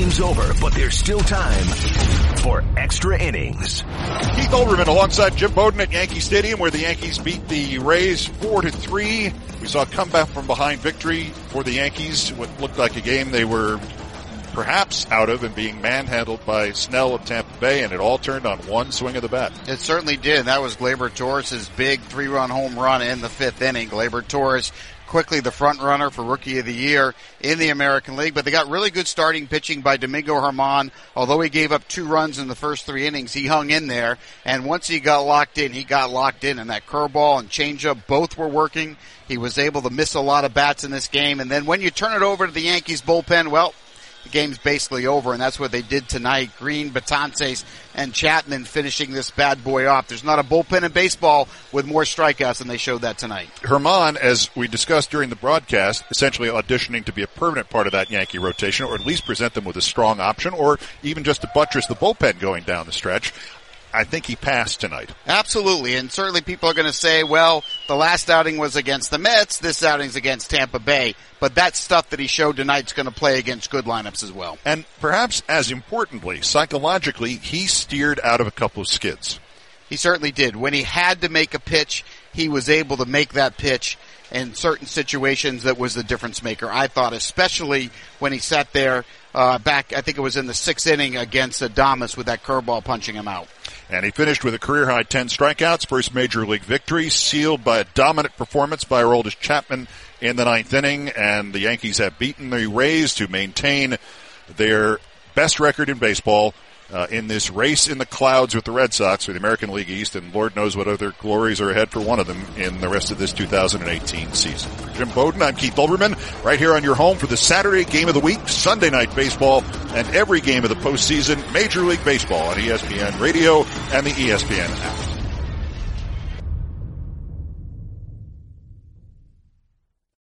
game's over, but there's still time for extra innings. Keith Olbermann alongside Jim Bowden at Yankee Stadium where the Yankees beat the Rays 4 to 3. We saw a comeback from behind victory for the Yankees. What looked like a game they were perhaps out of and being manhandled by Snell of Tampa Bay, and it all turned on one swing of the bat. It certainly did. That was Gleyber Torres' big three-run home run in the fifth inning. Gleyber Torres quickly the front runner for rookie of the year in the American League, but they got really good starting pitching by Domingo Germán. Although he gave up two runs in the first three innings, he hung in there. And once he got locked in, he got locked in and that curveball and changeup both were working. He was able to miss a lot of bats in this game. And then when you turn it over to the Yankees bullpen, well, the game's basically over, and that's what they did tonight. Green, Betances, and Chapman finishing this bad boy off. There's not a bullpen in baseball with more strikeouts, and they showed that tonight. Germán, as we discussed during the broadcast, essentially auditioning to be a permanent part of that Yankee rotation, or at least present them with a strong option, or even just to buttress the bullpen going down the stretch. I think he passed tonight. Absolutely. And certainly people are going to say, well, the last outing was against the Mets. This outing's against Tampa Bay. But that stuff that he showed tonight's going to play against good lineups as well. And perhaps as importantly, psychologically, he steered out of a couple of skids. He certainly did. When he had to make a pitch, he was able to make that pitch in certain situations that was the difference maker. I thought, especially when he sat there uh, back, I think it was in the sixth inning against Adames with that curveball punching him out. And he finished with a career high 10 strikeouts, first major league victory, sealed by a dominant performance by Aroldis Chapman in the ninth inning. And the Yankees have beaten the Rays to maintain their best record in baseball uh, in this race in the clouds with the Red Sox for the American League East, and Lord knows what other glories are ahead for one of them in the rest of this 2018 season. For Jim Bowden, I'm Keith Olbermann, right here on your home for the Saturday game of the week, Sunday night baseball, and every game of the postseason, Major League Baseball on ESPN Radio and the ESPN app.